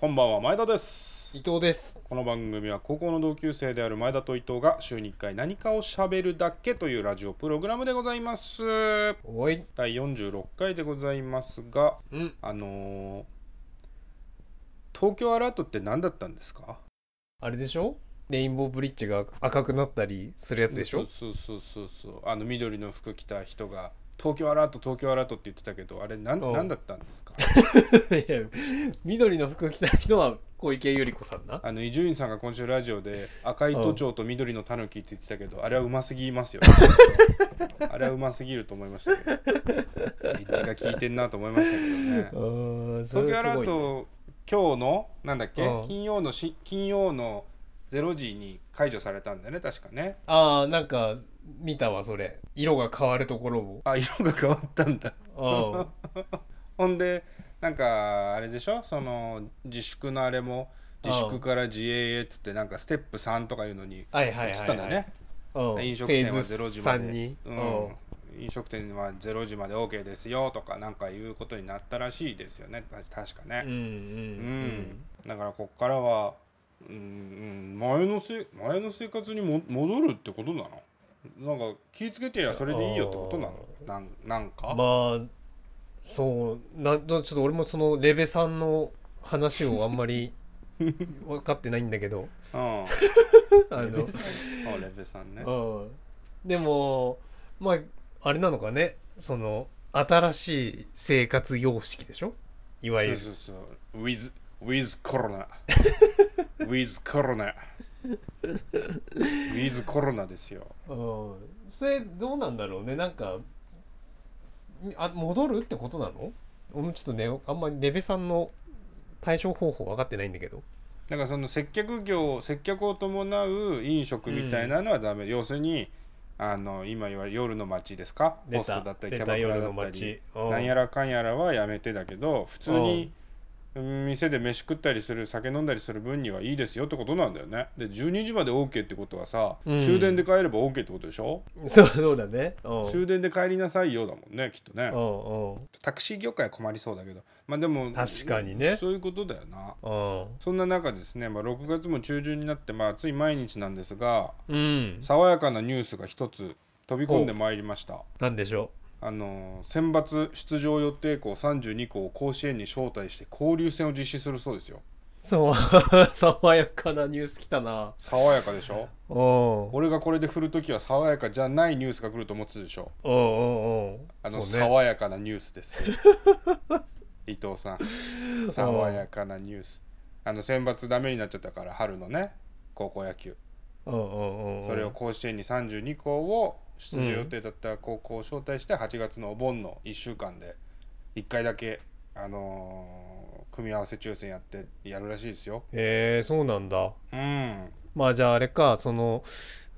こんばんは前田です。伊藤です。この番組は高校の同級生である前田と伊藤が週に1回何かをしゃべるだけというラジオプログラムでございます。おい。第46回でございますがうん。あのー東京アラートって何だったんですか？あれでしょ？レインボーブリッジが赤くなったりするやつでしょ？そうそうそうそうそう。あの緑の服着た人が東京アラート東京アラートって言ってたけどあれなんうん。何だったんですか？いや緑の服着た人は小池百合子さんな？あの伊集院さんが今週ラジオで赤い都庁と緑のタヌキって言ってたけどあれはうますぎますよ あれはうますぎると思いましたけどエッジが効いてんなと思いましたけどね。うん東京アラート今日のなんだっけ？うん。金曜のし金曜の0時に解除されたんだよね確かね。ああなんか見たわそれ。色が変わるところを。あ色が変わったんだ。うん。ほんでなんかあれでしょ？その自粛のあれも自粛から自営へっつってなんかステップ3とかいうのに移ったんだね。うん。飲食店はフェーズ0時ま3でに、ううん。ん、飲食店は0時まで OK ですよとかなんかいうことになったらしいですよね。た確かね、うんうん。うん。だからこっからは、うんうん、前のせ前の生活にも戻るってことなの？なんか気ぃつけてやそれでいいよってことなの？なんなんか、まあそうなちょっと俺もそのレベさんの話をあんまり分かってないんだけど。うん。あの。あレベさんね。うん。でもまああれなのかね？その新しい生活様式でしょ？いわゆる。そうそうそう。With with コロナ with コロナ with コロナですよ。うん。それどうなんだろうね。なんかあ戻るってことなの？俺もちょっとねあんまりレベさんの対処方法分かってないんだけど。だからその接客業接客を伴う飲食みたいなのはダメ、要するにあの今言われる夜の街ですか？出た。ホストだったりキ出たャバクラだったり。街うん。なんやらかんやらはやめてだけど普通に店で飯食ったりする酒飲んだりする分にはいいですよってことなんだよね。で12時まで OK ってことはさ、うん。終電で帰れば OK ってことでしょ、そうだね。うん。終電で帰りなさいよだもんねきっとね、タクシー業界は困りそうだけど。まあでも確かにね。そういうことだよな。うん。そんな中ですね、まあ、6月も中旬になって、まあ、つい毎日なんですがうん。爽やかなニュースが一つ飛び込んでまいりました。なんでしょあの選抜出場予定校32校を甲子園に招待して交流戦を実施するそうですよ。うそう。爽やかなニュース来たな。爽やかでしょ？う。ん俺がこれで振るときは爽やかじゃないニュースが来ると思ってたでしょ？うんうんう。んあの、ね爽やかなニュースです。よ 伊藤さん。爽やかなニュース。あの選抜ダメになっちゃったから春のね高校野球。それを甲子園に32校を出場予定だった高校を招待して8月のお盆の1週間で1回だけ、あのー組み合わせ抽選やってやるらしいですよ。へえそうなんだ。うん、まあじゃああれかその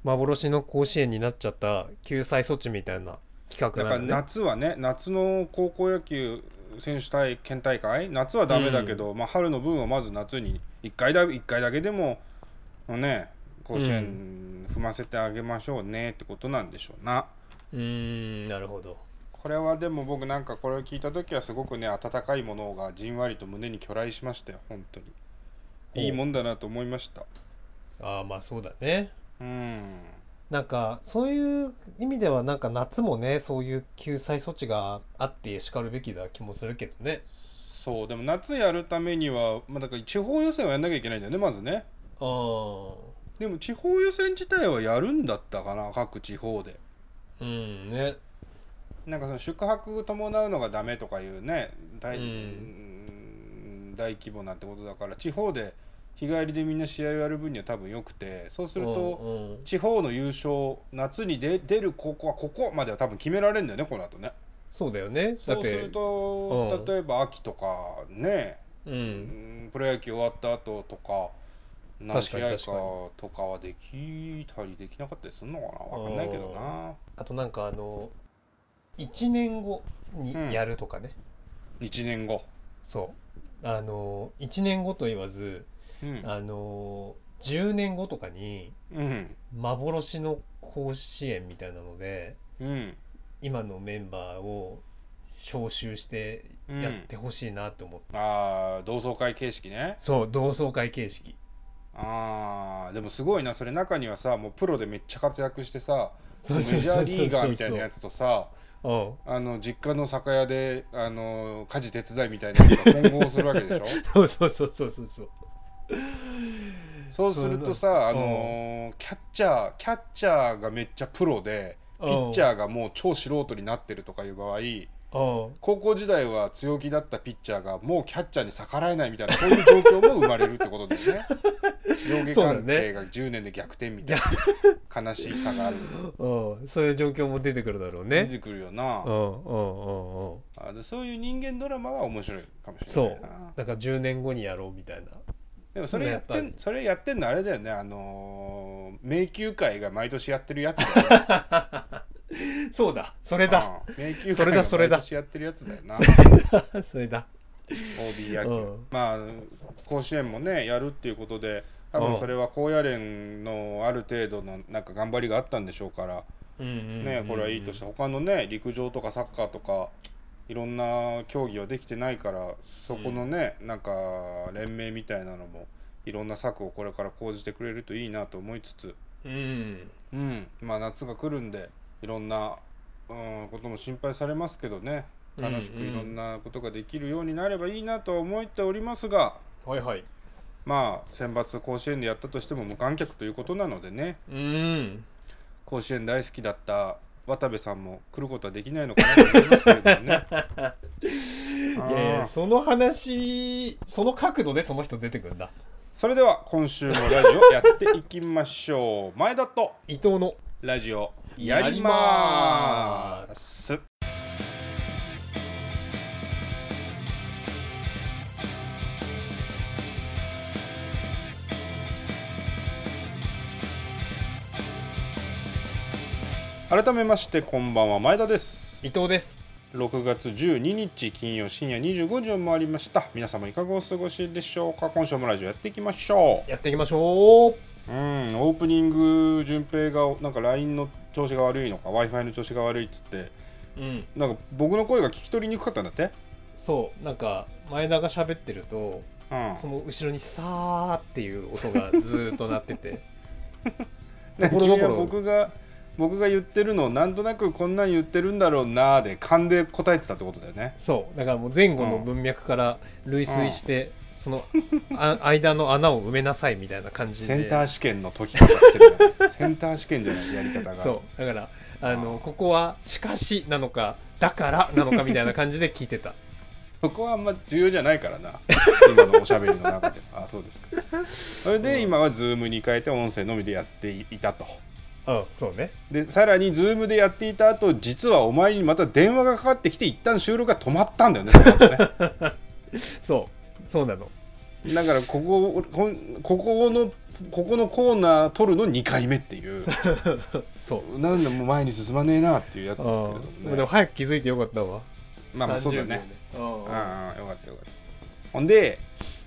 幻の甲子園になっちゃった救済措置みたいな企画だからなんだね。夏はね夏の高校野球選手対県大会？夏はダメだけど、まあ、春の分はまず夏に1回だ一回だけでもね甲子園踏ませてあげましょうねってことなんでしょうな。うーんなるほど。これはでも僕なんかこれを聞いた時はすごくね温かいものがじんわりと胸に去来しましたよ本当に。いいもんだなと思いました。ああまあそうだね。うん。なんかそういう意味ではなんか夏もねそういう救済措置があってしかるべきだ気もするけどね。そうでも夏やるためには、まあ、だから地方予選をやんなきゃいけないんだよねまずね。ああでも地方予選自体はやるんだったかな各地方で。うんね。なんかその宿泊伴うのがダメとかいうね大,、うん。うん大規模なってことだから地方で日帰りでみんな試合をやる分には多分よくてそうすると、地方の優勝夏に出出る高校はここまでは多分決められるんだよねこの後ね。そうだよね。そうすると、うん。例えば秋とかね、ううんんプロ野球終わった後とか何試合かとかはできたりできなかったりするのかな？分かんないけどな。あとなんかあの1年後にうんやるとかね、1年後、そう。あの1年後と言わずうん。あの10年後とかにうん。幻の甲子園みたいなのでうん。今のメンバーを招集してやってほしいなって思って、ああ同窓会形式ね。そう同窓会形式あーでもすごいな。それ中にはさもうプロでめっちゃ活躍してさメジャーリーガーみたいなやつとさうん。あの実家の酒屋であの家事手伝いみたいなやつが混合するわけでしょ？そうそうそうそうそうそう。そうするとさあのーキャッチャーキャッチャーがめっちゃプロでピッチャーがもう超素人になってるとかいう場合うん高校時代は強気だったピッチャーがもうキャッチャーに逆らえないみたいなそういう状況も生まれるってことですね。上下関係が10年で逆転みたいな悲しさがある。うん。そういう状況も出てくるだろうね。出てくるよな。あでそういう人間ドラマは面白いかもしれそな。いう。ななんか10年後にやろうみたいな。でもそれやってんそれやってんのあれだよね。あのー迷宮会が毎年やってるやつだよ そうだそれだ。うん迷宮それだそれだ。やってるやつだよな。それだ OB 野球、うん。まあ甲子園もねやるっていうことで多分それは高野連のある程度のなんか頑張りがあったんでしょうからねこれはいいとして他のね陸上とかサッカーとかいろんな競技はできてないからそこのね、なんか連盟みたいなのもいろんな策をこれから講じてくれるといいなと思いつつ、うん。うん、まあ夏が来るんでいろんな、うん、ことも心配されますけどね。楽しくうんうん。いろんなことができるようになればいいなと思っておりますが、はいはい。まあ選抜甲子園でやったとしても無観客ということなのでね。うん。甲子園大好きだった渡部さんも来ることはできないのかなと思いますけれどもね。いやいやその話その角度でその人出てくるんだ。それでは今週もラジオやっていきましょう。前田と伊藤の。ラジオやりまーす。改めましてこんばんは前田です。伊藤です。6月12日金曜深夜25時を回りました。皆様いかがお過ごしでしょうか？今週もラジオやっていきましょやっていきましょうううんオープニング順平がなんか LINE の調子が悪いのか w i f i の調子が悪いっつってうん。なんか僕の声が聞き取りにくかったんだって？そうなんか前田が喋ってるとうん。その後ろにさーっていう音がずーっと鳴ってて。ところどころ。僕が僕が言ってるのをなんとなくこんなん言ってるんだろうなーで勘で答えてたってことだよね。そうだからもう前後の文脈から類推して、そのあ間の穴を埋めなさいみたいな感じで。センター試験の解き方してるねセンター試験じゃないやり方が。そう。だからあのあーここは「しかし」なのか「だから」なのかみたいな感じで聞いてた。そこはあんま重要じゃないからな。今のおしゃべりの中で。あそうですか。それで今は Zoom に変えて音声のみでやっていたと。うんそうね。でさらに Zoom でやっていた後実はお前にまた電話がかかってきて一旦収録が止まったんだよね。そうそうなの。だからこここんここのここのコーナー取るの2回目っていう。そう。なんでもう前に進まねえなっていうやつですけれどね。でも早く気づいてよかったわ。まあまあそうだ30ねああよかったよかった。ほんで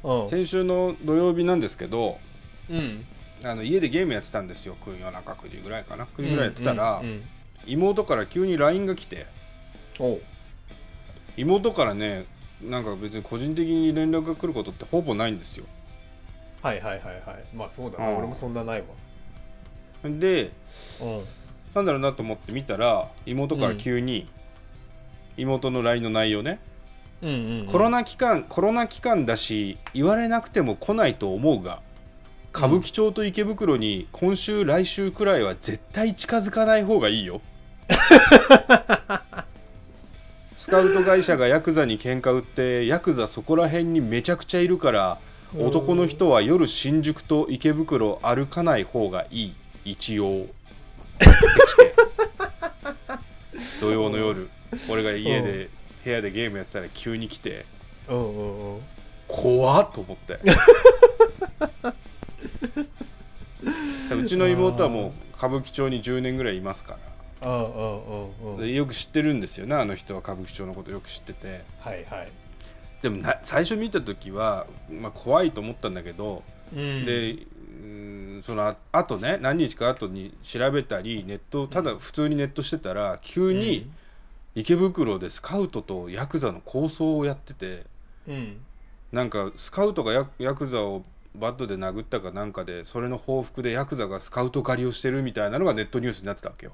うん。先週の土曜日なんですけどうん。あの家でゲームやってたんですよ。夜中9時ぐらいかな。9時ぐらいやってたら、うんうんうん妹から急に LINE が来て。妹からねなんか別に個人的に連絡が来ることってほぼないんですよ。はいはいはいはい。まあそうだな。うん。俺もそんなないわ。でうん。なんだろうなと思って見たら妹から急に妹の LINE の内容ね、うんうんうん。コロナ期間コロナ期間だし言われなくても来ないと思うが歌舞伎町と池袋に今週来週くらいは絶対近づかない方がいいよ スカウト会社がヤクザに喧嘩売ってヤクザそこら辺にめちゃくちゃいるからうん。男の人は夜新宿と池袋歩かない方がいい。一応。土曜の夜。俺が家で部屋でゲームやってたら急に来て怖っと思って。うちの妹はもう歌舞伎町に10年ぐらいいますからうんうんうんうん。でよく知ってるんですよねあの人は歌舞伎町のことよく知ってて。はいはい。でもな最初見た時は、まあ、怖いと思ったんだけど、うん。でうんそのああとね何日か後に調べたりネットただ普通にネットしてたら急に、池袋でスカウトとヤクザの抗争をやっててうん。なんかスカウトがヤヤクザをバットで殴ったかなんかでそれの報復でヤクザがスカウト狩りをしてるみたいなのがネットニュースになってたわけよ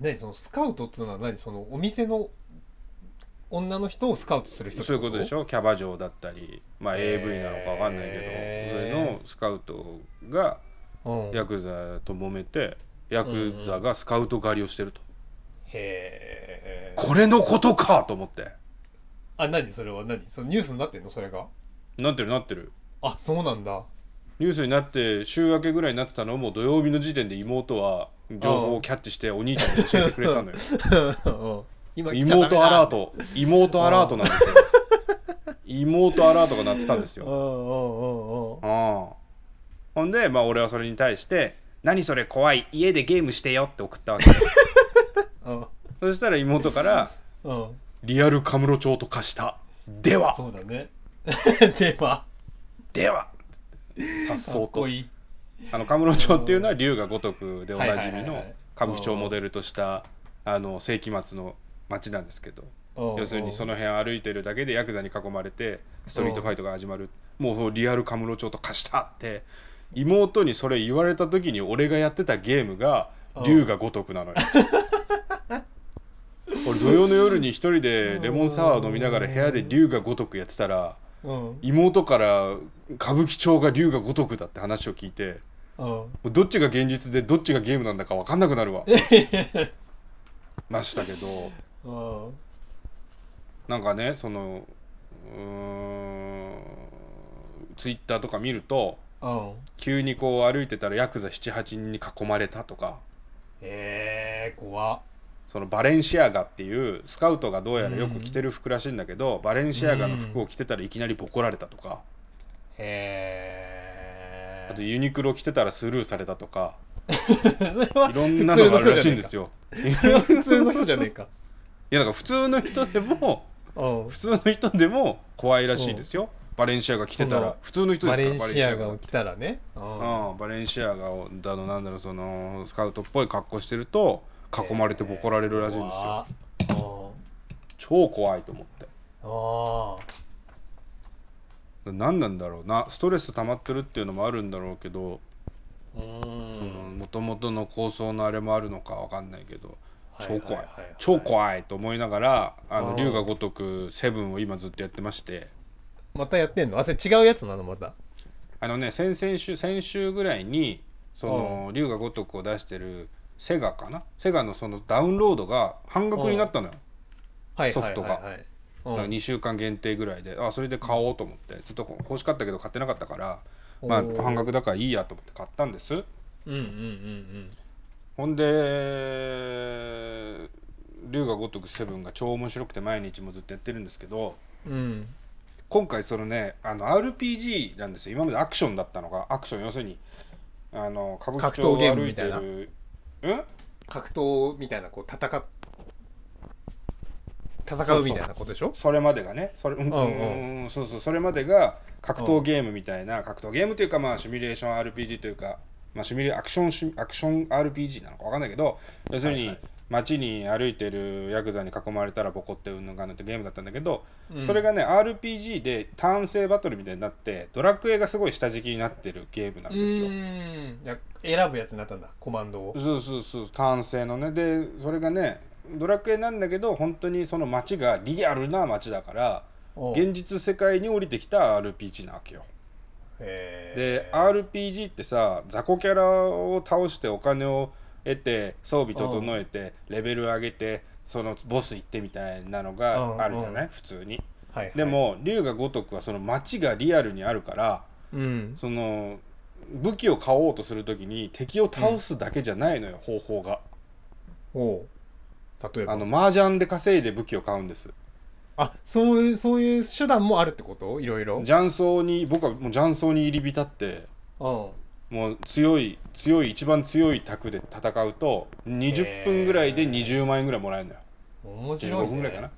何そのスカウトっつうのは何そのお店の女の人をスカウトする人そういうことでしょ？ょキャバ嬢だったり、まあ、AV なのか分かんないけど、へーそれのスカウトがうん。ヤクザと揉めてヤクザがスカウト狩りをしてると、へえこれのことかと思って。あ何それは？何？そのニュースになってんの？それが？なってるなってる。あそうなんだ。ニュースになって週明けぐらいになってたのをもう土曜日の時点で妹は情報をキャッチしてお兄ちゃんに教えてくれたのよ。妹アラート。妹アラートなんですよ。妹アラートが鳴ってたんですよ。ほんでまあ俺はそれに対して「何それ怖い。家でゲームしてよ」って送ったわけうん。そしたら妹からうん「リアルカムロ町と化した。では。そうだね。では。では」さっかそうと。いいあのカムロ町っていうのは龍が如くでおなじみの歌舞伎町をモデルとしたあの世紀末の町なんですけど要するにその辺歩いてるだけでヤクザに囲まれてストリートファイトが始まる。もうリアルカムロ町と化したって妹にそれ言われた時に俺がやってたゲームが龍が如くなのよ。俺土曜の夜に一人でレモンサワー飲みながら部屋で龍が如くやってたらうん。妹から歌舞伎町が龍が如くだって話を聞いてうどっちが現実でどっちがゲームなんだか分かんなくなるわ。ましたけど。うん。なんかねそのうーんツイッターとか見るとうん。急にこう歩いてたらヤクザ78人に囲まれたとか。えー、怖。っそのバレンシアガっていうスカウトがどうやらよく着てる服らしいんだけど、バレンシアガの服を着てたらいきなりボコられたとか、へあとユニクロ着てたらスルーされたとか。いろんなのがあるらしいんですよ。いそれは普通の人じゃねえか。やだから普通の人でも うん。普通の人でも怖いらしいですよ、バレンシアガ着てたら普通の人ですからバレンシアガを着たらね。うん。うん、バレンシアガをだのなんだろうそのスカウトっぽい格好してると囲まれてボコられるらしいんですよ、よ超怖いと思って。あ何なんだろうな。ストレス溜まってるっていうのもあるんだろうけどもともとの構想のあれもあるのかわかんないけど超怖い,、超怖いと思いながらあうん。の龍が如くセブンを今ずっとやってまして。またやってんの？あそれ違うやつなの？また。あのね先々週先週ぐらいにその龍が如くを出してるセガかな？セガのそのダウンロードが半額になったのよ。はい。ソフトがだから2週間限定ぐらいであそれで買おうと思ってちょっと欲しかったけど買ってなかったからまあ半額だからいいやと思って買ったんです。うんうんうんほんで龍が如くセブンが超面白くて毎日もずっとやってるんですけどうん。うん今回そのねあの RPG なんですよ。今までアクションだったのがアクション要するにあの歌舞伎町を格闘ゲームみたいな。るうん格闘みたいなこう戦っ戦うみたいなことでしょ？それまでがね。それうんうんうん。そうそう。それまでが格闘ゲームみたいな格闘ゲームというかまあシミュレーション RPG というかまあシミュレアクションシアクション RPG なのかわかんないけど要するに街に歩いてるヤクザに囲まれたらボコってうんぬんかんってゲームだったんだけど、うん。それがね RPG でターン制バトルみたいになってドラクエがすごい下敷きになってるゲームなんうですよ。ーん。選ぶやつになったんだコマンドを。そうそうそう。ターン制のね。でそれがねドラクエなんだけど本当にその街がリアルな街だから現実世界に降りてきた RPG なわけよ。へでー RPG ってさ雑魚キャラを倒してお金を得て装備整えてレベル上げてそのボス行ってみたいなのがあるじゃない？普通に。はいはい。でも龍が如くはその街がリアルにあるからうん。その武器を買おうとするときに敵を倒すだけじゃないのよ、方法が例えば。あの麻雀で稼いで武器を買うんです。あそういうそういう手段もあるってこと？いろいろ。うん雀荘に僕はもう雀荘に入り浸ってもう強い強い一番強い卓で戦うと20分ぐらいで20万円ぐらいもらえるのよ。15面白い、ね、分ぐらいかな。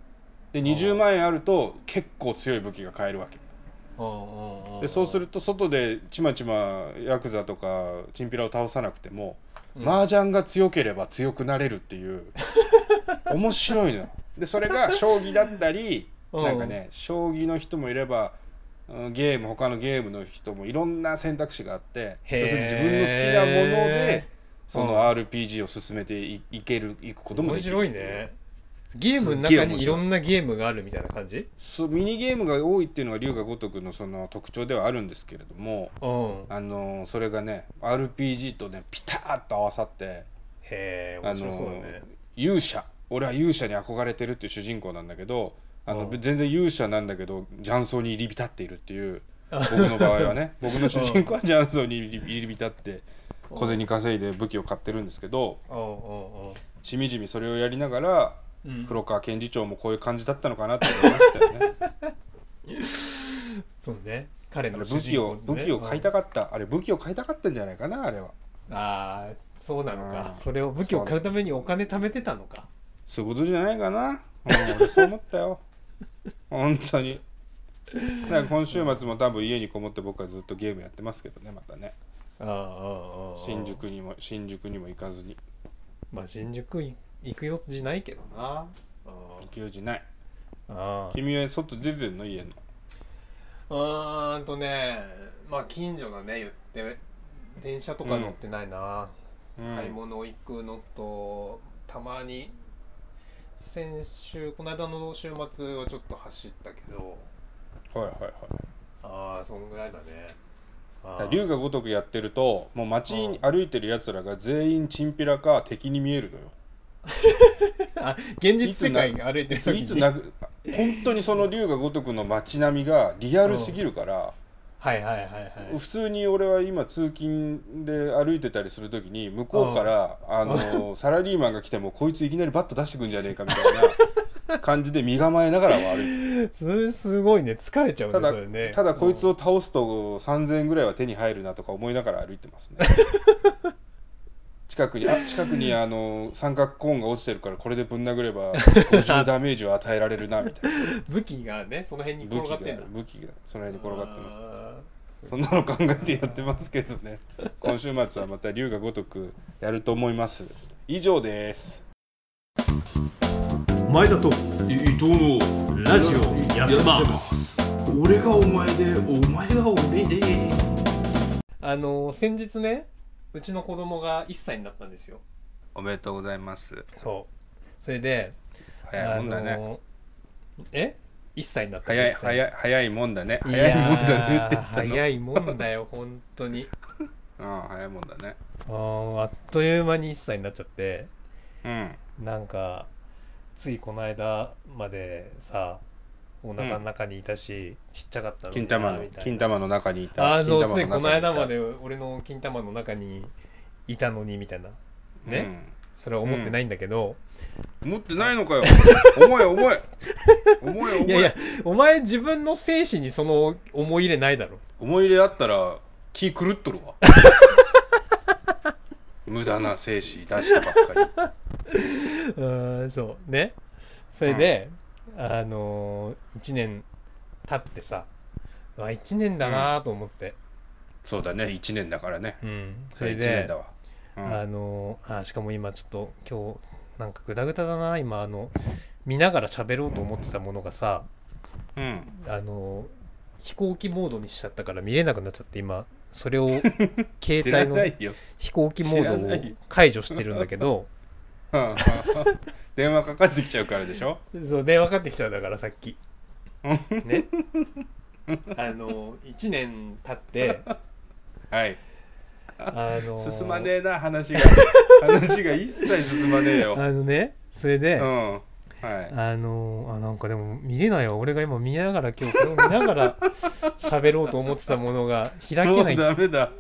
で20万円あると結構強い武器が買えるわけ。うんうんうん。でそうすると外でちまちまヤクザとかチンピラを倒さなくても、うん。麻雀が強ければ強くなれるっていう 面白いのよ。でそれが将棋だったりうん。なんかね将棋の人もいればうんゲーム他のゲームの人もいろんな選択肢があって要するに自分の好きなものでそうんの RPG を進めていいけるいくことも面できる。白いね。ゲームの中にいろんなゲームがあるみたいな感じ？そうミニゲームが多いっていうのが龍が如くのその特徴ではあるんですけれどもうん。あのそれがね RPG とねピタッと合わさってへえね。勇者俺は勇者に憧れてるっていう主人公なんだけどあのうん。全然勇者なんだけど雀荘に入り浸っているっていう僕の場合はね。僕の主人公は雀荘に入り浸って小銭稼いで武器を買ってるんですけどしみじみそれをやりながらうん。黒川検事長もこういう感じだったのかなって思いましたよね。そうね。彼あのれ武器を武器を買いたかかったあれ武器を買いたかったんじゃないかなあれは。ああそうなのか。うん。それを武器を買うためにお金貯めてたのかそういうことじゃないかな、うん、俺そう思ったよ。本当に。だから今週末も多分家にこもって僕はずっとゲームやってますけどねまたね。ああああああ。新宿にも新宿にも行かずに。まあ新宿い行くよじないけどな。あ行く用事ない。ああ。君は外出てんの？家の。うーんとねまあ近所だね言って電車とか乗ってないな、うん。買い物行くのとたまに先週この間の週末はちょっと走ったけどはいはいはい。ああそんぐらいだね。龍が如くやってるともう街に歩いてるやつらが全員チンピラか敵に見えるのよ。あ現実世界歩いてる時に。いつなく本当にその龍が如くの街並みがリアルすぎるから、はいはいはいはい。普通に俺は今通勤で歩いてたりする時に向こうからあの サラリーマンが来てもこいついきなりバット出してくんじゃねえかみたいな感じで身構えながらは歩いてそれすごいね疲れちゃうねただそれね。ただこいつを倒すと3,000円ぐらいは手に入るなとか思いながら歩いてますね 近くにあ 近くにあの三角コーンが落ちてるからこれでぶん殴れば 50ダメージを与えられるなみたいな。うん武器がねその辺に転がってんだ。武器がその辺に転がってます。ますそんなの考えてやってますけどね。今週末はまた龍が如くやると思います。以上です。前田と伊藤のラジオやってます。俺がお前でお前が俺であの先日ねうちの子供が1歳になったんですよ。おめでとうございます。そう。それで早いもんだね、あのえ？1歳になった早いい早い早いもんだね。い早いもんだねって言ったの。早いもんだよ本当に。あ あ早いもんだね。あーあっという間に1歳になっちゃって。うん。なんかついこの間までさお腹の中にいたし、ちっちゃかった金玉の金玉の中にいた。ああそうついこの間までで俺の金玉の中にいたのにみたいな。ね、それは思ってないんだけど、うん、持ってないのかよ重い重い重い重いいやいやお前自分の精子にその思い入れないだろ。思い入れあったら気狂っとるわ。無駄な精子出してばっかうん そう。ね。それで、あのー、1年経ってさあ1年だなと思って、りそうだね。1年だからね。うん。そそれ1れで年だわ、うん。あのーあしかも今ちょっと今日なんかグダグダだな。今あの見ながら喋ろうと思ってたものがさうん。あの飛行機モードにしちゃったから見れなくなっちゃって今それを 携帯の飛行機モードを解除してるんだけど 電話かかってきちゃうからでしょ？そう電話かかってきちゃうだからさっき。ね。あの1年経ってはい。あの進まねえな話が。話が一切進まねえよ。あのねそれで、うん。はい。あのあなんかでも見れないわ。俺が今見ながら今日これを見ながら喋ろうと思ってたものが開もけない。うダメだ。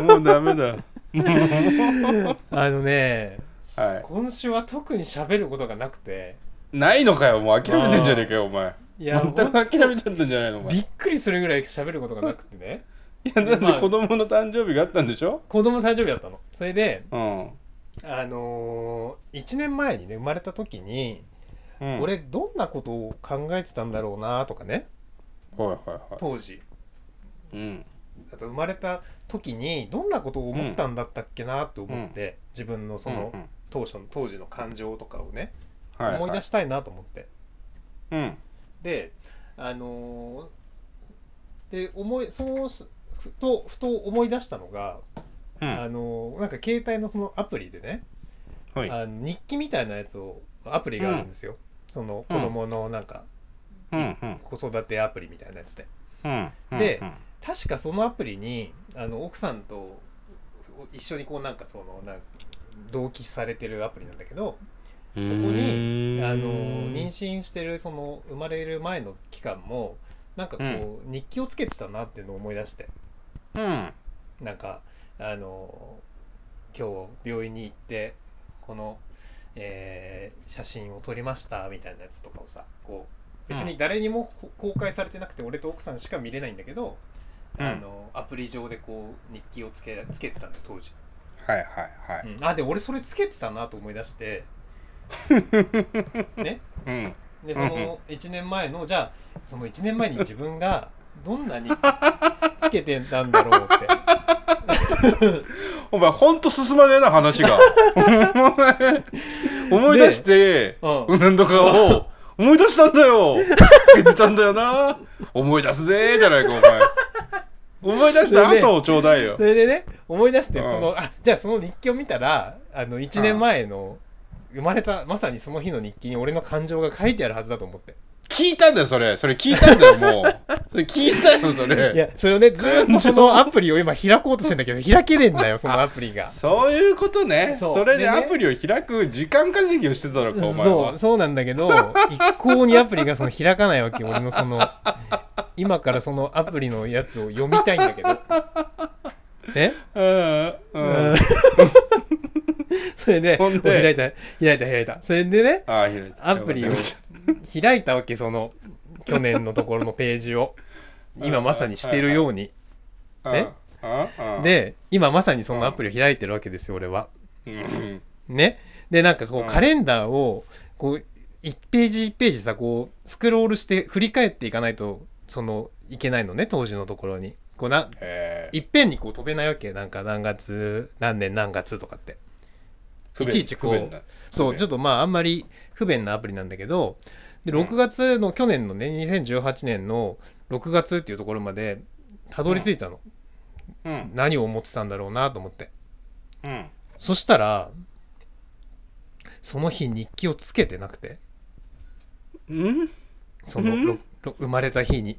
もうダメだ。あのね、はい。今週は特に喋ることがなくて。ないのかよもう諦めてんじゃねえかよお前。いや全く諦めちゃったんじゃないのお前。びっくりするぐらい喋ることがなくてね。いやだってまあ。子供の誕生日があったんでしょ？子供の誕生日だったの。それでうん、あのー、1年前にね生まれた時に、うん、俺どんなことを考えてたんだろうなとかね。はいはいはい。当時。うん。あと生まれた時にどんなことを思ったんだったっけなと思って、自分のそのうんうん当初の当時の感情とかをねはいはい。思い出したいなと思って、うん。であのーで思いそうすふとふと思い出したのが、うん。あのーなんか携帯のそのアプリでね、はい。あの日記みたいなやつをアプリがあるんですよ、その子供のなんかうんうん。子育てアプリみたいなやつで。うんうんでうん。確かそのアプリにあの奥さんと一緒にこうなんかそのなん同期されてるアプリなんだけどそこにあの妊娠してるその生まれる前の期間もなんかこう、日記をつけてたなっていうのを思い出して。うん。なんかあの今日病院に行ってこの、えー写真を撮りましたみたいなやつとかをさこう別に誰にもこ公開されてなくて俺と奥さんしか見れないんだけど、うん。あのアプリ上でこう日記をつけつけてたんだよ当時、はいはいはい。うん。あで俺それつけてたなと思い出して。ね？うん。でその1年前のじゃあその1年前に自分がどんなにつけてたんだろうって。お前ほんと進まねえな話が。思い出してうんうん。なんとかを 思い出したんだよ。つけてたんだよな。思い出すぜーじゃないかお前思い出した後をちょうだいよ。それでね思い出してうん。そのあじゃあその日記を見たらあの1年前の生まれたまさにその日の日記に俺の感情が書いてあるはずだと思って聞いたんだよそれ。それ聞いたんだよもう。それ聞いたよそれ。いやそれをねずーっとそのアプリを今開こうとしてんだけど開けねえんだよ そのアプリが。そういうことね。それでアプリを開く時間稼ぎをしてたのかお前は。そうそうなんだけど一向にアプリがその開かないわけ俺のその今からそのアプリのやつを読みたいんだけど。ねうんうん。それで開いた開いた開いた。それでねああ開いた。アプリを 開いたわけその去年のところのページを。今まさにしてるように。ね？うんで今まさにそのアプリを開いてるわけですよ俺は。うん。ね？でなんかこうカレンダーをこう1ページ1ページさこうスクロールして振り返っていかないとそのいけないのね当時のところに。こうなえ。ーいっぺんにこう飛べないわけ。なんか何月何年何月とかって。いちいちこうそうちょっとまああんまり不便なアプリなんだけどで6月の、去年のね2018年の6月っていうところまでたどり着いたの、うん。何を思ってたんだろうなと思って。うん。そしたらその日日記をつけてなくて。うん？その、うん？ろろ生まれた日に。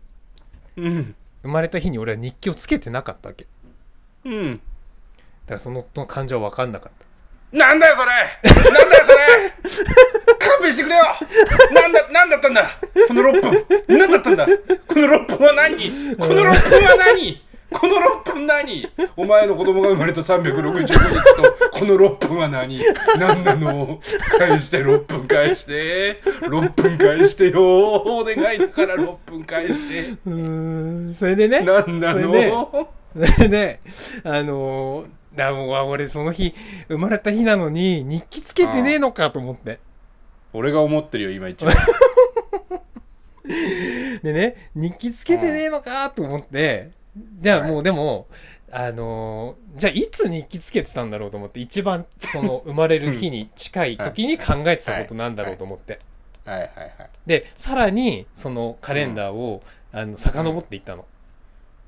うん。生まれた日に俺は日記をつけてなかったわけ。だうん。からそのの感情は分かんなかったなんだよそれ。なんだよそれ。勘弁してくれよ。なんだなんだったんだ。この6分。なんだったんだ。この6分は何？この6分は何？この6分何？お前の子供が生まれた365日とこの6分は何？何なの？返して6分返して。6分返してよ。お願いだから6分返して。うーん。それでね。何なの？それであのーだもうあ俺その日生まれた日なのに日記つけてねえのかと思って。俺が思ってるよ今一番。でね日記つけてねえのかと思って。じゃあはい。もうでも、あのーじゃあいつ日記つけてたんだろうと思って一番その生まれる日に近い時に考えてたことなんだろうと思って、はい。はい。はい。でさらにそのカレンダーを、あの遡っていったの、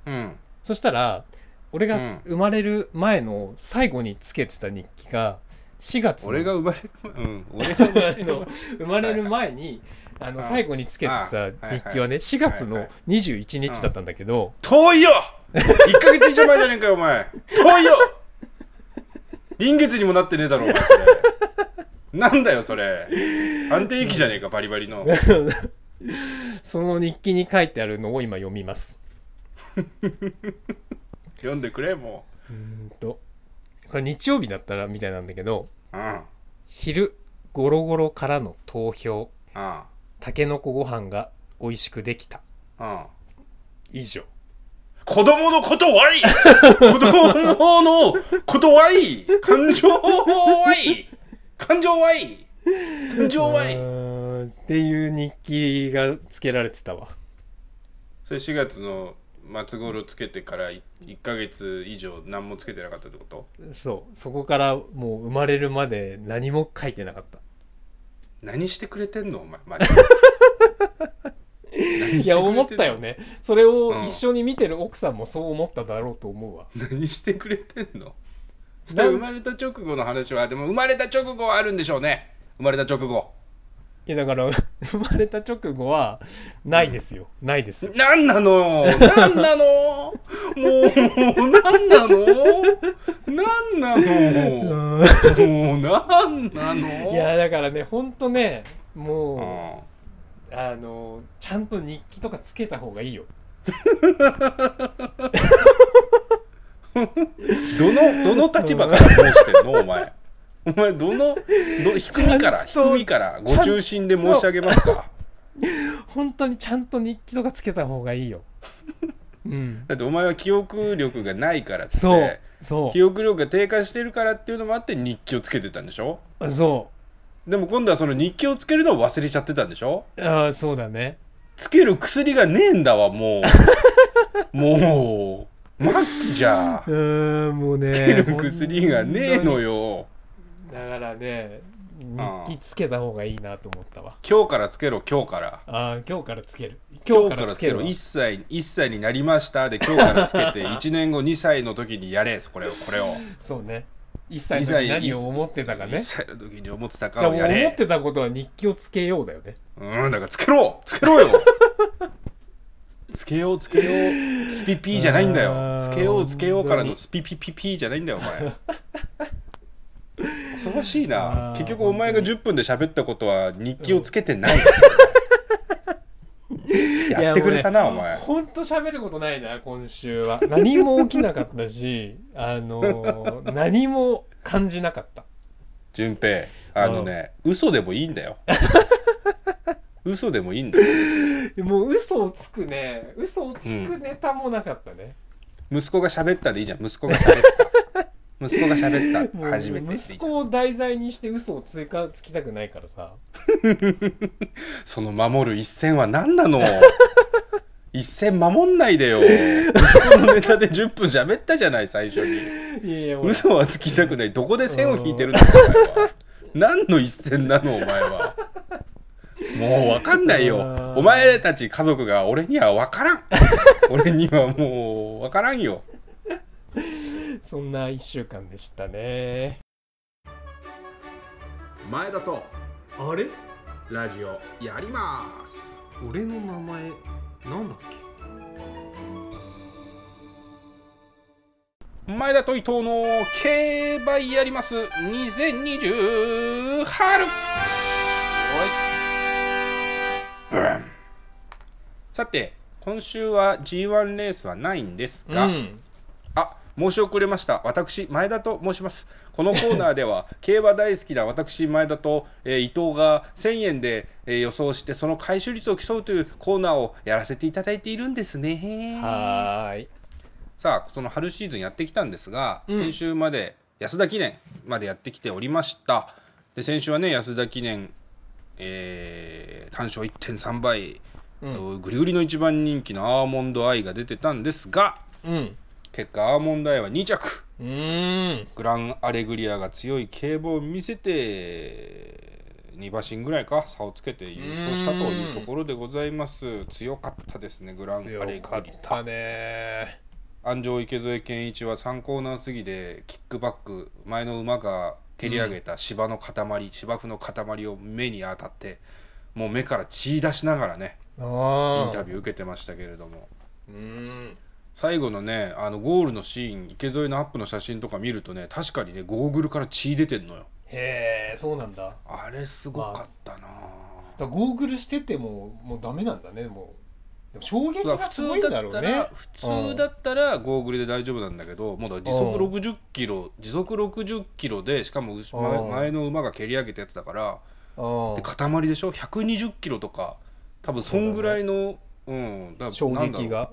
うん。そしたら俺がうん。生まれる前の最後につけてた日記が4月の俺が生まれるうん。俺が生まれる前にあのうん最後につけてあた日記はね4月の21日だったんだけど遠いよ！1ヶ月以上前じゃねえかよお前。遠いよ！臨月にもなってねえだろお前それ。なんだよそれ。安定期じゃねえかバリバリの。その日記に書いてあるのを今読みます読んでくれもう。ーんと。これ日曜日だったらみたいなんだけどううん。うん昼ゴロゴロからの投票。うん。たけのこご飯が美味しくできた。うん。以上。子供のことはい。い 子供のことはい。い感情はい。い感情はい。い感情はい。いうーんっていう日記がつけられてたわ。それ4月の末頃つけてから1ヶ月以上何もつけてなかったってこと？そう。そこからもう生まれるまで何も書いてなかった。何してくれてんの？お前マジで。いや思ったよね。それうん。を一緒に見てる奥さんもそう思っただろうと思うわ。何してくれてんの？それ生まれた直後の話は。でも生まれた直後はあるんでしょうね。生まれた直後いやだから 生まれた直後はないですよ。ないですよ。何なの？何なの？もう何なの？何なの？もう何なの？いやだからねほんとねうもん。うあのちゃんと日記とかつけた方がいいよ。どのどの立場から申してんの？お前お前どのど低みからちゃんと低みからご中心で申し上げますか？本当にちゃんと日記とかつけた方がいいよ。うん。だってお前は記憶力がないからっつっそうてそ記憶力が低下してるからっていうのもあって日記をつけてたんでしょ？う。そでも今度はその日記をつけるのを忘れちゃってたんでしょ？うああそうだね。つける薬がねえんだわもう。もう。末期じゃ。うーんもうねつける薬がねえのよだからね日記つけた方がいいなと思ったわ。今日からつけろ今日から。ああ今日からつける。今日からつけろ。わ。1歳1歳になりましたで今日からつけて 1年後2歳の時にやれ。これをこれを。そうね。1歳の時何を思ってたか1ね歳の時に思ってただからもう思ってたことは日記をつけようだよね。うんだからつけろつけろよ。つけようつけよう。スピピーじゃないんだあよ。ーつけようつけようからのスピピピピーじゃないんだよお前 恐ろしいな。結局お前が10分で喋ったことは日記をつけてない。やってくれたなお前。ほんと喋ることないな今週は。何も起きなかったし あのー 何も感じなかった。順平あのね嘘でもいいんだよ。嘘でもいいんだよ。もう嘘をつくね嘘をつくネタもなかったね、息子が喋ったでいいじゃん。息子が喋った息子が喋った。もう初めて息子を題材にして嘘をつかつきたくないからさ。その守る一線は何なの？一線守んないでよ。息子のネタで10分喋ったじゃない最初に。いや嘘はつきたくない。どこで線を引いてるん。だお前は。何の一線なの？お前は。もう分かんないよ。お前たち家族が俺には分からん。俺にはもう分からんよ そんな1週間でしたね。前田とあれ？ラジオやります。俺の名前なんだっ前田と伊藤の競馬やります。2020春ブン。さて今週は G1 レースはないんですが、けうん。あ申し遅れました。私前田と申します。このコーナーでは 競馬大好きな私前田と、えー伊藤が1000円で、えー予想してその回収率を競うというコーナーをやらせていただいているんですね。はーい。さあその春シーズンやってきたんですが、うん。先週まで安田記念までやってきておりました。で先週はね安田記念、えー単勝1.3倍、うん。グリグリの一番人気のアーモンドアイが出てたんですがうん結果アーモンドアイは2着。うーん。グランアレグリアが強い競馬を見せて2馬身ぐらいか差をつけて優勝したというところでございます。強かったですねグランアレグリ強かったね。ア安城池添健一は3コーナー過ぎでキックバック前の馬が蹴り上げた芝の塊、芝生の塊を目に当たってもう目から血出しながらねイあンタビュー受けてましたけれども。うーん最後のねあのゴールのシーン池添のアップの写真とか見るとね確かにねゴーグルから血出てんのよ。へえそうなんだ。あれすごかったな、らゴーグルしててももうダメなんだねもう。でも衝撃が普すごいん通だだろうね。ったら普通だったらゴーグルで大丈夫なんだけどもうだ時速60キロ時速60キロでしかもうん。前の馬が蹴り上げたやつだからうん。で塊でしょ？120キロとか。多分そんぐらいのう、ん、だから衝なんだろう。撃が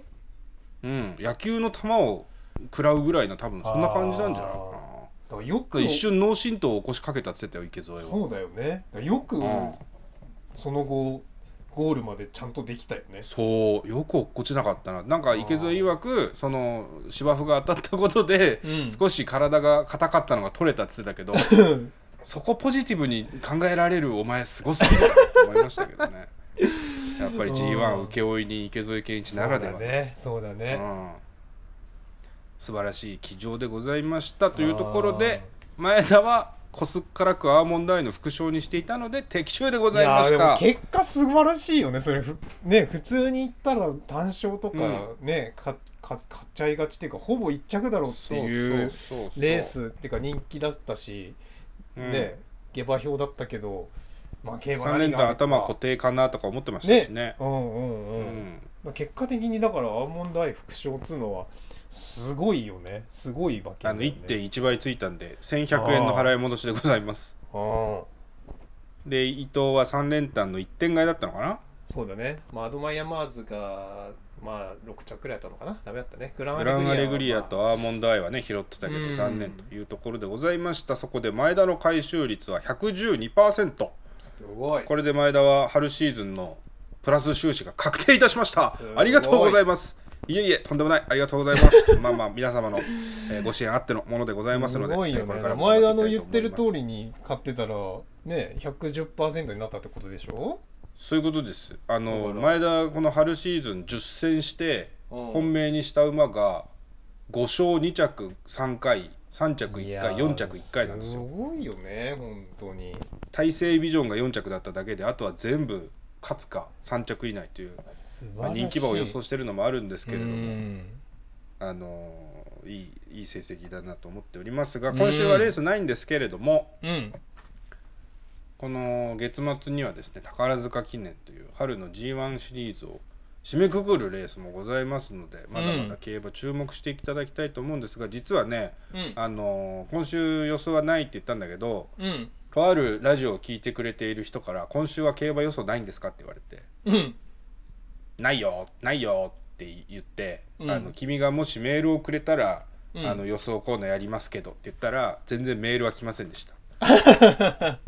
うん、野球の球を食らうぐらいの多分そんな感じなんじゃないかだからよくな一瞬脳震盪を起こしかけたって言ってたよ池添はそうだよね。よくうん。その後ゴールまでちゃんとできたよね。そう。よく落っこちなかったな。なんか池添曰くその芝生が当たったことで、うん。少し体が硬かったのが取れたって言ってたけど そこポジティブに考えられるお前すごすぎるなと思いましたけどね やっぱり G1 請負に池添健一ならでは。ね。そうだね。うん。素晴らしい騎乗でございました。というところで前田はコスからくアーモンドアイの副賞にしていたので的中でございました。結果素晴らしいよね。それふね普通に言ったら単勝とかうね、かか買っちゃいがちっていうかほぼ一着だろうっていう。レースっていうか人気だったし、うん。ね下馬評だったけどまあ競馬3連単頭固定かなとか思ってましたしね。うんうんううん、ん結果的にだからアーモンドアイ副賞っつうのはすごいよね。すごい馬券あのだよね1.1倍ついたんで1100円の払い戻しでございます。ああで伊藤は3連単の1点買いだったのかな？そうだね、まあ、アドマイヤマーズが、まあ、6着くらいだったのかな？ダメだったね。グランアレグリアはとアーモンドアイはね拾ってたけうん。ど残念というところでございました。そこで前田の回収率は112%すごいこれで前田は春シーズンのプラス収支が確定いたしました。すごい。ありがとうございます。いえいえとんでもない。ありがとうございます。まあまあ皆様の、えーご支援あってのものでございますすのでね。えーこれからも前田の言ってる通りに買ってたらね110%になったってことでしょ？そういうことです。あの前田この春シーズン10戦してうん。本命にした馬が5勝2着3回3着1回4着1回なんですよ。すごいよね本当に。大西ビジョンが4着だっただけであとは全部勝つか3着以内という、まあ、人気馬を予想してるのもあるんですけれどもうん。あのいいいい成績だなと思っておりますが今週はレースないんですけれども、うん。この月末にはですね宝塚記念という春の G1 シリーズを締めくくるレースもございますのでまだまだ競馬注目していただきたいと思うんですが実はね、うん。あの今週予想はないって言ったんだけどうん。とあるラジオを聞いてくれている人から「今週は競馬予想ないんですか?」って言われてうん「ないよないよ」って言って、うん。あの君がもしメールをくれたら、うん。あの予想コーナーやりますけどって言ったら全然メールは来ませんでした。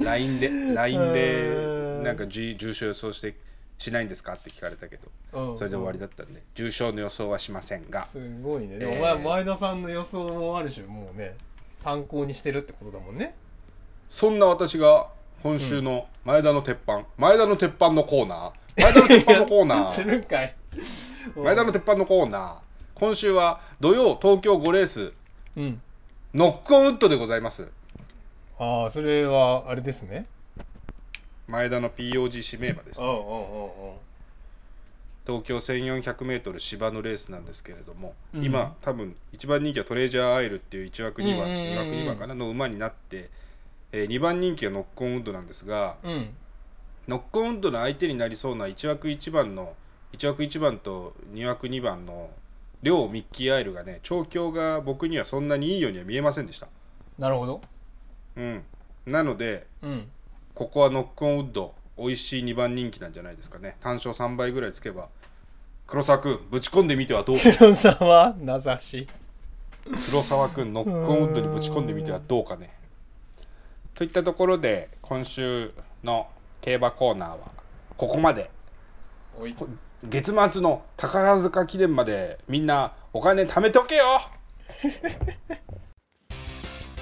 LINE で LINE でなんか重重症予想してしないんですか？って聞かれたけど。うん。それで終わりだったんで。重症の予想はしませんが。すごいね。でもえーお前前田さんの予想もある種もうね参考にしてるってことだもんね。そんな私が今週の前田の鉄板。前田の鉄板のコーナー。前田の鉄板のコーナ すーるんかい。前田の鉄板のコーナー。今週は土曜東京5レース。うん。ノックオンウッドでございます。ああそれはあれですね前田の POG 指名馬です。うんうんうんうん。東京 1400m 芝のレースなんですけれども、うん。今多分一番人気はトレジャーアイルっていう1枠2番、うんうんうんうん。2枠2番かなの馬になって、え2番人気がノックオンウッドなんですがうん。ノックオンウッドの相手になりそうな1枠1番の1枠1番と2枠2番の両ミッキーアイルがね調教が僕にはそんなにいいようには見えませんでした。なるほど。うん、なのでうんここはノックオンウッド美味しい2番人気なんじゃないですかね。単勝3倍ぐらいつけば黒沢君ぶち込んでみてはどう？か黒沢名指し。黒沢君ノックオンウッドにぶち込んでみてはどうかね。といったところで今週の競馬コーナーはここまで。月末の宝塚記念までみんなお金貯めておけよ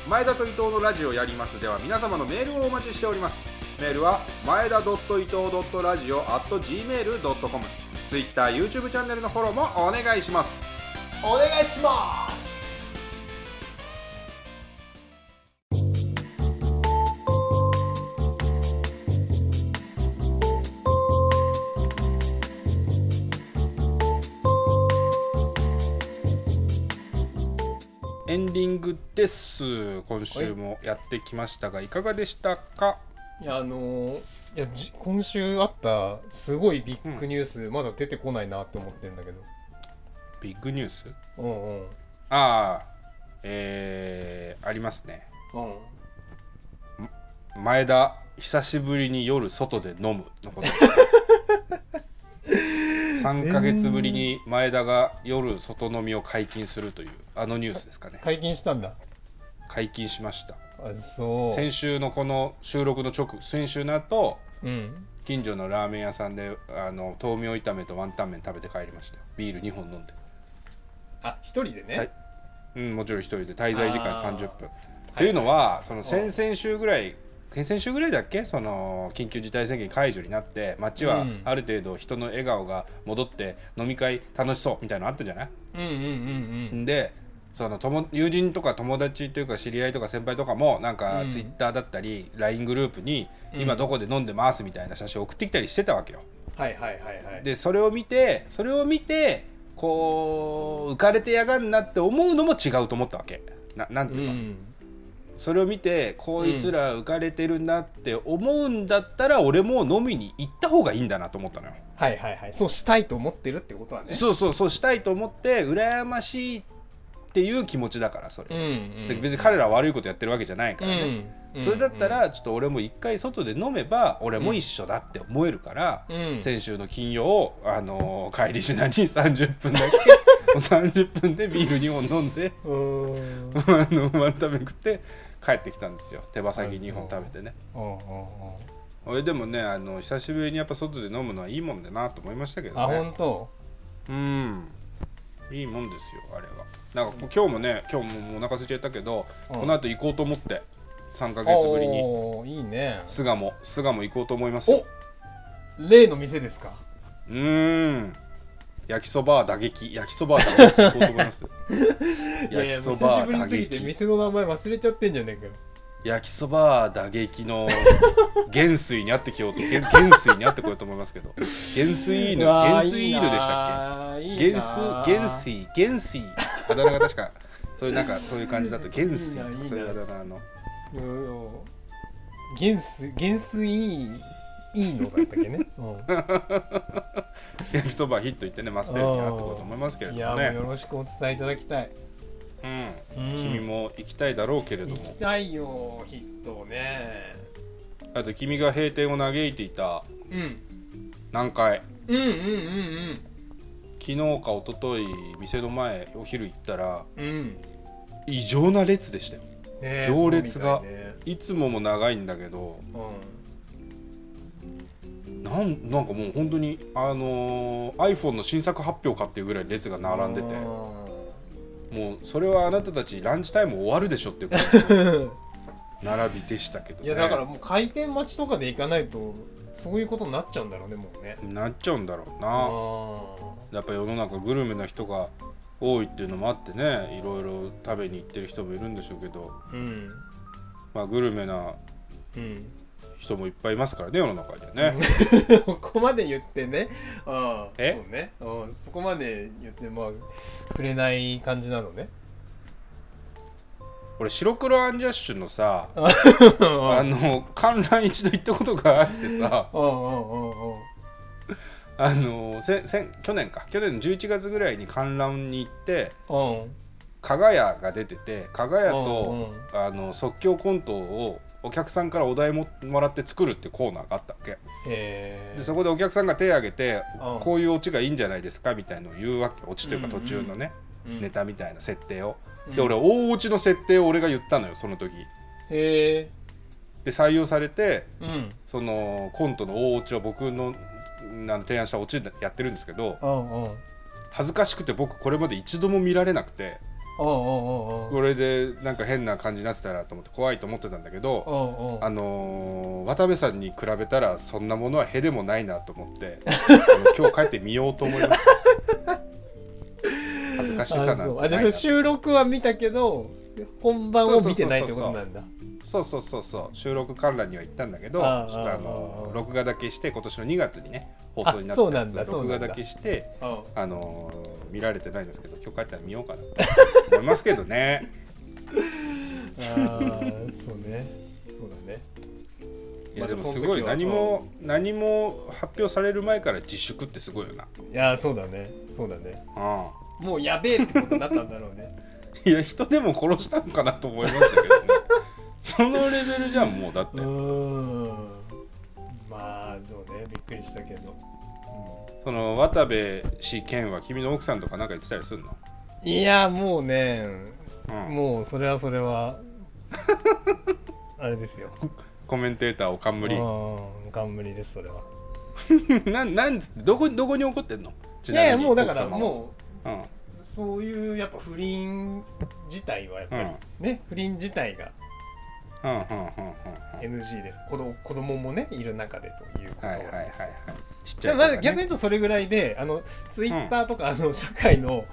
前田と伊藤のラジオやりますでは皆様のメールをお待ちしております。メールは前田伊藤ラジオ gmail.com ツイッター、YouTube チャンネルのフォローもお願いします。お願いします。エンディングです。今週もやってきましたがいかがでしたか？いやあのーいやじ今週あったすごいビッグニュース、まだ出てこないなって思ってるんだけど。ビッグニュース？うんうん。ああえー、ありますね。うん。前田久しぶりに夜外で飲むのこと。3ヶ月ぶりに前田が夜外飲みを解禁するというあのニュースですかね。解禁したんだ。解禁しました。あそう。先週のこの収録の直後先週の後うん。近所のラーメン屋さんであの豆苗炒めとワンタン麺食べて帰りましたよ。ビール2本飲んで、あ一人でね、はい。うん、もちろん一人で。滞在時間あー。30分。というのはその先々週ぐらい先々週ぐらいだっけ？その緊急事態宣言解除になって街はうん。ある程度人の笑顔が戻って飲み会楽しそうみたいなのあったじゃない？うんうんうんうん。でその友友人とか友達というか知り合いとか先輩とかもなんかうん。ツイッターだったり LINE グループにうん。今どこで飲んでますみたいな写真を送ってきたりしてたわけよ。はいはいはいはい。でそれを見てそれを見てこう浮かれてやがんなって思うのも違うと思ったわけ。ななんていうの、ん。それを見てこいつら浮かれてるなって思うんだったら俺も飲みに行った方がいいんだなと思ったのよ。はいはいはい。そうしたいと思ってるってことはね。そうそうそうしたいと思って羨ましいっていう気持ちだからそれ。うんうん。で別に彼らは悪いことやってるわけじゃないからね、うんそれだったらちょっと俺も一回外で飲めば俺も一緒だって思えるから、うん。先週の金曜、あのー帰りしなに30分だけ もう30分でビール2本飲んでうん。あのワンタ食って帰ってきたんですよ。手羽先2本食べてね。俺でもねあの久しぶりにやっぱ外で飲むのはいいもんだなと思いましたけどあね本当？うん。いいもんですよあれはなんか今日もね今日もお腹空いちゃったけど、うん。この後行こうと思って3ヶ月ぶりに。おーいいね。巣鴨巣鴨行こうと思いますよ。お例の店ですか？うーん。焼きそば打撃。焼きそば打撃行こうと思います。焼きそば久しぶり打すぎて撃。店の名前忘れちゃってんじゃねえかよ。焼きそば打撃の元帥に会ってきようと。元元帥に会ってこようと思いますけど。元帥犬元帥犬でしたっけ？元帥元帥元帥あだ名が確かそういうなんかそういう感じだと元帥いいないいなそういうあだ名の。元帥元帥いいいいのだったっけね、焼きそばヒット行ってねマステルに会ってこうと思いますけれいやもうどもねよろしくお伝えいただきたい。うん。うん。君も行きたいだろうけれども。行きたいよヒットね。あと君が閉店を嘆いていた。うん。南海うんうんうん昨日か一昨日店の前お昼行ったらうん。うん異常な列でしたよ。ねえ行列が。ね。いつもも長いんだけどなんなんかもう本当にあのー iPhone の新作発表かっていうぐらい列が並んでて。もうそれはあなたたちランチタイム終わるでしょっていううん 並びでしたけど、ね、いやだからもう開店待ちとかで行かないとそういうことになっちゃうんだろうねもうね。なっちゃうんだろうあなやっぱ世の中グルメな人が多いっていうのもあってねいろいろ食べに行ってる人もいるんでしょうけど、うん。まあ、グルメなうん。人もいっぱいいますからね世の中にはね、ここまで言ってね。ああえ？そうね。うんそこまで言ってまあ触れない感じなのね俺白黒アンジャッシュのさああの観覧一度行ったことがあってさ。うんうんうんうん。あのせせ去年か。去年の11月ぐらいに観覧に行ってうん。加賀屋が出てて加賀屋うんとあの即興コントをお客さんからお題ももらって作るっていうコーナーがあったわけ。へでそこでお客さんが手を挙げてうん。こういうオチがいいんじゃないですかみたいのを言うわけ。オチというかうんうん途中のね、うん。ネタみたいな設定を、うんで俺大オチの設定を俺が言ったのよその時。へえで採用されてうん。そのコントの大オチを僕のあの提案したオチでやってるんですけどうんうん。恥ずかしくて僕これまで一度も見られなくてうんうんうんうん。これでなんか変な感じになってたらと思って怖いと思ってたんだけどうんうん。あのー渡部さんに比べたらそんなものはへでもないなと思って あの今日帰ってみようと思います恥ずかしさなんてあじゃ収録は見たけど本番を見てないってことなんだ。そうそうそうそう。収録観覧には行ったんだけどあのあ録画だけして今年の2月にね放送になってたやつ。録画だけしてうんあのー見られてないんですけど今日帰ったら見ようかなと思いますけどね。あーそうね。そうだね。いやでもすごい。何も何も発表される前から自粛ってすごいよな、いやーそうだね。そうだね。うもうやべえってことになったんだろうね。ん、いや人でも殺したのかなと思いましたけどね。そのレベルじゃんもうだって。まあそうね。びっくりしたけど、その渡部氏健は君の奥さんとかなんか言ってたりするの、いやもうねうん、もうそれはそれはあれですよ。コメンテーターを冠。うん冠ですそれは。なんなんどこどこに怒ってんの？ちいやいやもうだからもうんうそういうやっぱ不倫自体はやっぱりね、不倫自体がうんうんうんうんうん。NG です。子供子供もねいる中でということはいはいはいはい。です逆に言うとそれぐらいであのツイッターとか、あの社会の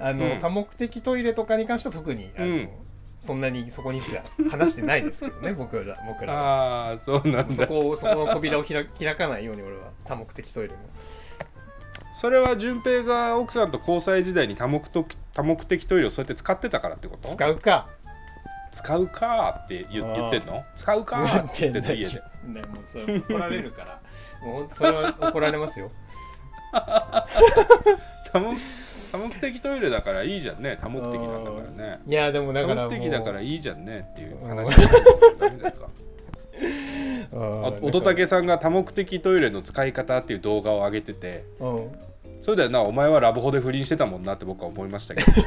あの、うん。多目的トイレとかに関しては特にあの、うん。そんなにそこにすら話してないですけどね 僕ら僕らは。ああそうなんそだこをそこの扉を開開かないように俺は多目的トイレもそれは順平が奥さんと交際時代に多目的多目的トイレをそうやって使ってたからってこと？使うか。使うかーって言言ってんの？使うかーって言ってんの家でねもうそれ怒られるから。もうほんとそれは怒られますよ。多目多目的トイレだからいいじゃんね。多目的なんだからね。いやでもだ多からもう。目的だからいいじゃんねっていう話なんですけどダメですか？乙武さんが多目的トイレの使い方っていう動画を上げててうん。それだよなお前はラブホで不倫してたもんなって僕は思いましたけど。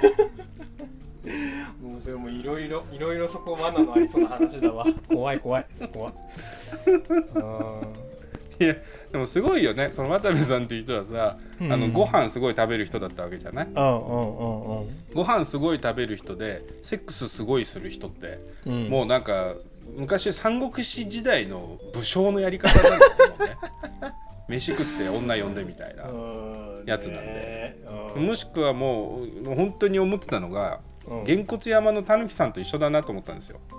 もうそれもいろいろいろいろそこ罠のありそうな話だわ。怖い怖いそこは。あ いやでもすごいよね。その渡部さんっていう人はさ、うん。あのご飯すごい食べる人だったわけじゃない？ーうんうんうん。ご飯すごい食べる人でセックスすごいする人って、うんうん。もうなんか昔三国志時代の武将のやり方なんですよね。飯食って女呼んでみたいな、うん。やつなんで。もしくはもう本当に思ってたのがうん。げんこつ山のたぬきさんと一緒だなと思ったんですよ。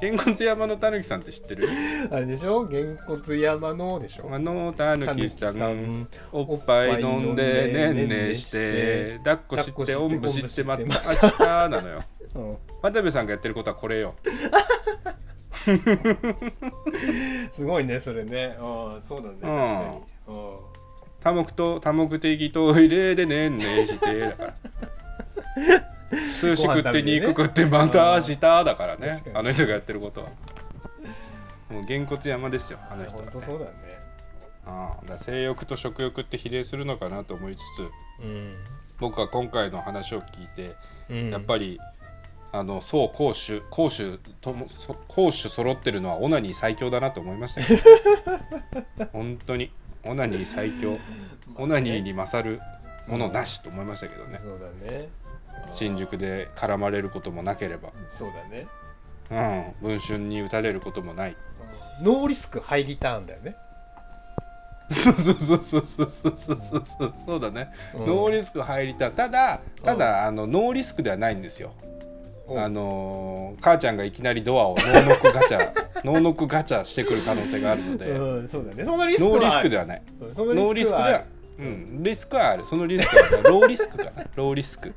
げんこつ山のたぬきさんって知ってる？あれでしょ？げんこつ山のでしょ？あのたぬきさん。ん。おっぱい飲んでねんねして抱っこしておんぶしてまた。明日なのよ。うん渡部さんがやってることはこれよ。すごいねそれね。うんそうだね確かに。うん。多目と多目的トイレでねんねして だから寿司食って肉食ってまた明日だからね。あの人がやってることは。もうげんこつ山ですよあの人は、ね、本当そうだね。ああだ性欲と食欲って比例するのかなと思いつつうん。僕は今回の話を聞いて、うん。やっぱりあの総攻守攻守ともそ攻守揃ってるのはオナニー最強だなと思いましたよ。本当に。オナニー最強。オナニーに勝るものなしと思いましたけどね。そうだね。新宿で絡まれることもなければ、そうだね。うん、文春に撃たれることもない。ノーリスクハイリターンだよね。そうそうそうそうそうそうそうそう。そうだね、うん。ノーリスクハイリターンただただ、あのノーリスクではないんですよ。うんあのー母ちゃんがいきなりドアをノーノックガチャノーノックガチャしてくる可能性があるので、うんそうだね。そのリスクはノーリスクではない。うんそのノーリスクではうん。リスクはある。そのリスクはローリスクかな。ローリスク。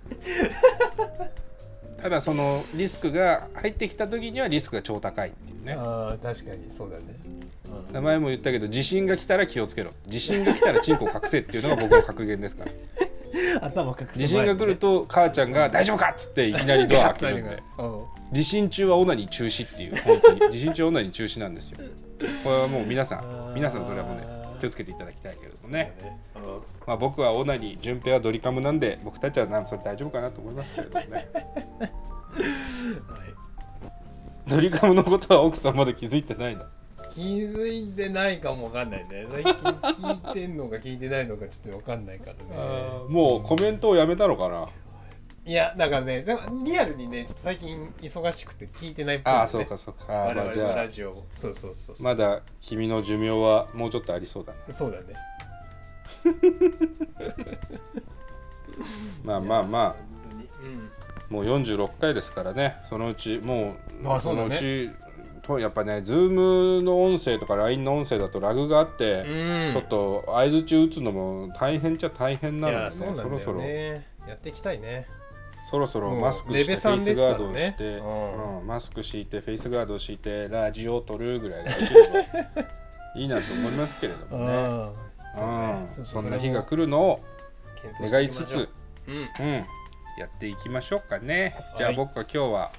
ただそのリスクが入ってきた時にはリスクが超高いっていうね。ああ確かにそうだね。うん。名前も言ったけど地震が来たら気をつけろ。地震が来たらチンコ隠せっていうのが僕の格言ですから 頭隠す地震が来ると母ちゃんが「大丈夫か!」っつっていきなりドア 開けるんでう。ん地震中はオナニー中止っていう。本当に地震中はオナニー中止なんですよ。これはもう皆さん皆さんそれはもうね気をつけていただきたいけれどもね、うん。まあ、僕はオナニー順平はドリカムなんで僕たちはなんそれ大丈夫かなと思いますけれどもね。はい。ドリカムのことは奥さんまだ気づいてないの気づいてないかもわかんないね。最近聞いてんのか聞いてないのかちょっとわかんないからね。もうコメントをやめたのかな？いやだからねリアルにねちょっと最近忙しくて聞いてないっぽいね。ああそうかそうか。我々のラジオそうそうそうそう。まだ君の寿命はもうちょっとありそうだね。そうだね。まあまあまあ。本当に。うん。もう46回ですからね。そのうちもうあそのうちとやっぱね Zoom の音声とか LINE の音声だとラグがあって、うん。ちょっと相づち打つのも大変っちゃ大変なので、ね、そろそろ。ねやっていきたいね。そろそろマスクしてフェイスガードをして、うん。うんマスク敷いてフェイスガードを敷いてラジオを撮るぐらいいいなと思いますけれどもね、うん、そんな日が来るのを願いつつ、う。ん。うん、やっていきましょうかね。じゃあはい僕は今日は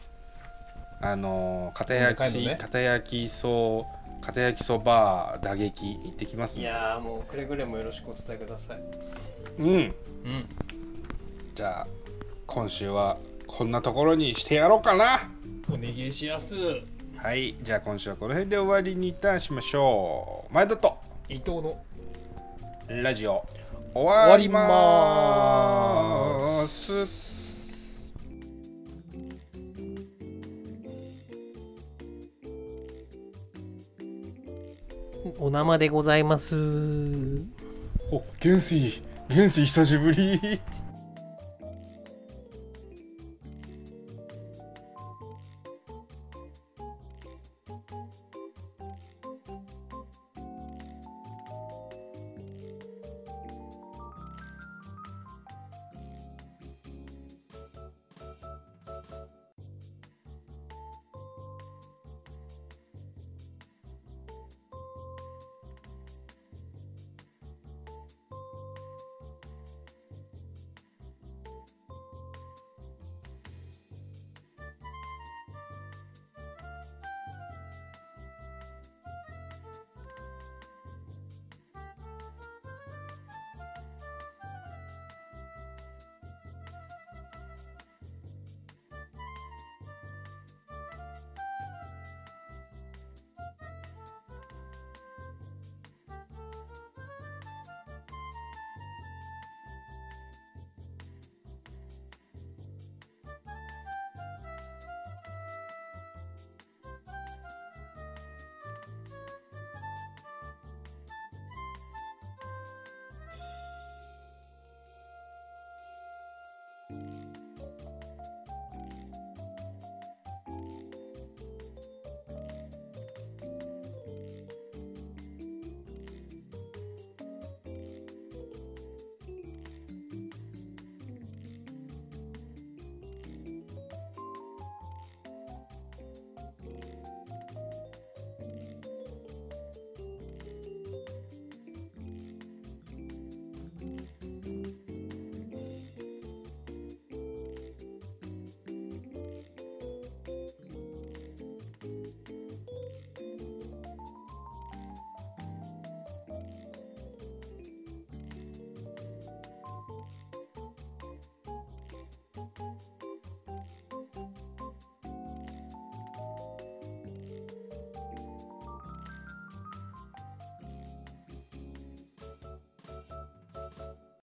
あのー、片焼き、ね片焼きそ片焼きそば打撃行ってきますね。いやーもうくれぐれもよろしくお伝えくださいうん。うんじゃあ今週はこんなところにしてやろうかな。お願いしやすはい、じゃあ今週はこの辺で終わりにいたしましょう。前田と伊藤のラジオ終わります。お生でございます。お元帥元帥久しぶり。